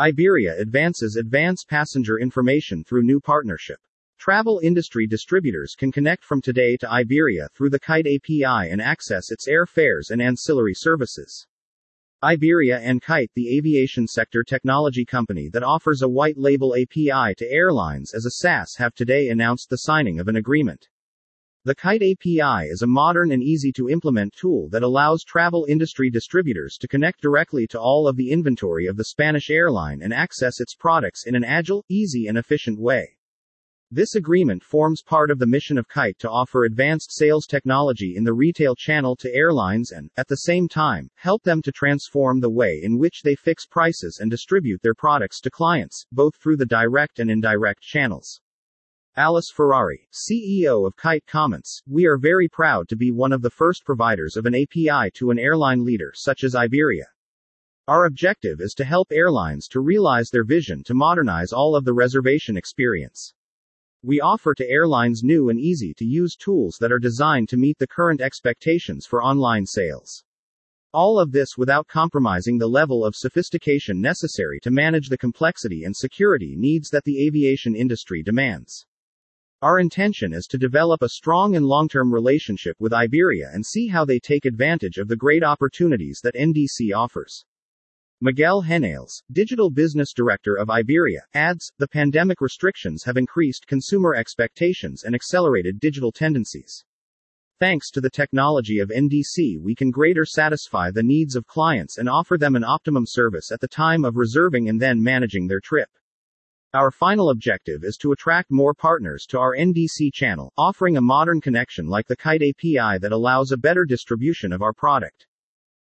Iberia advances advanced passenger information through new partnership. Travel industry distributors can connect from today to Iberia through the Kite API and access its airfares and ancillary services. Iberia and Kite, the aviation sector technology company that offers a white label API to airlines as a SaaS, have today announced the signing of an agreement. The Kite API is a modern and easy to implement tool that allows travel industry distributors to connect directly to all of the inventory of the Spanish airline and access its products in an agile, easy, and efficient way. This agreement forms part of the mission of Kite to offer advanced sales technology in the retail channel to airlines and, at the same time, help them to transform the way in which they fix prices and distribute their products to clients, both through the direct and indirect channels. Alice Ferrari, CEO of Kite comments, We are very proud to be one of the first providers of an API to an airline leader such as Iberia. Our objective is to help airlines to realize their vision to modernize all of the reservation experience. We offer to airlines new and easy to use tools that are designed to meet the current expectations for online sales. All of this without compromising the level of sophistication necessary to manage the complexity and security needs that the aviation industry demands. Our intention is to develop a strong and long term relationship with Iberia and see how they take advantage of the great opportunities that NDC offers. Miguel Henales, Digital Business Director of Iberia, adds The pandemic restrictions have increased consumer expectations and accelerated digital tendencies. Thanks to the technology of NDC, we can greater satisfy the needs of clients and offer them an optimum service at the time of reserving and then managing their trip. Our final objective is to attract more partners to our NDC channel, offering a modern connection like the Kite API that allows a better distribution of our product.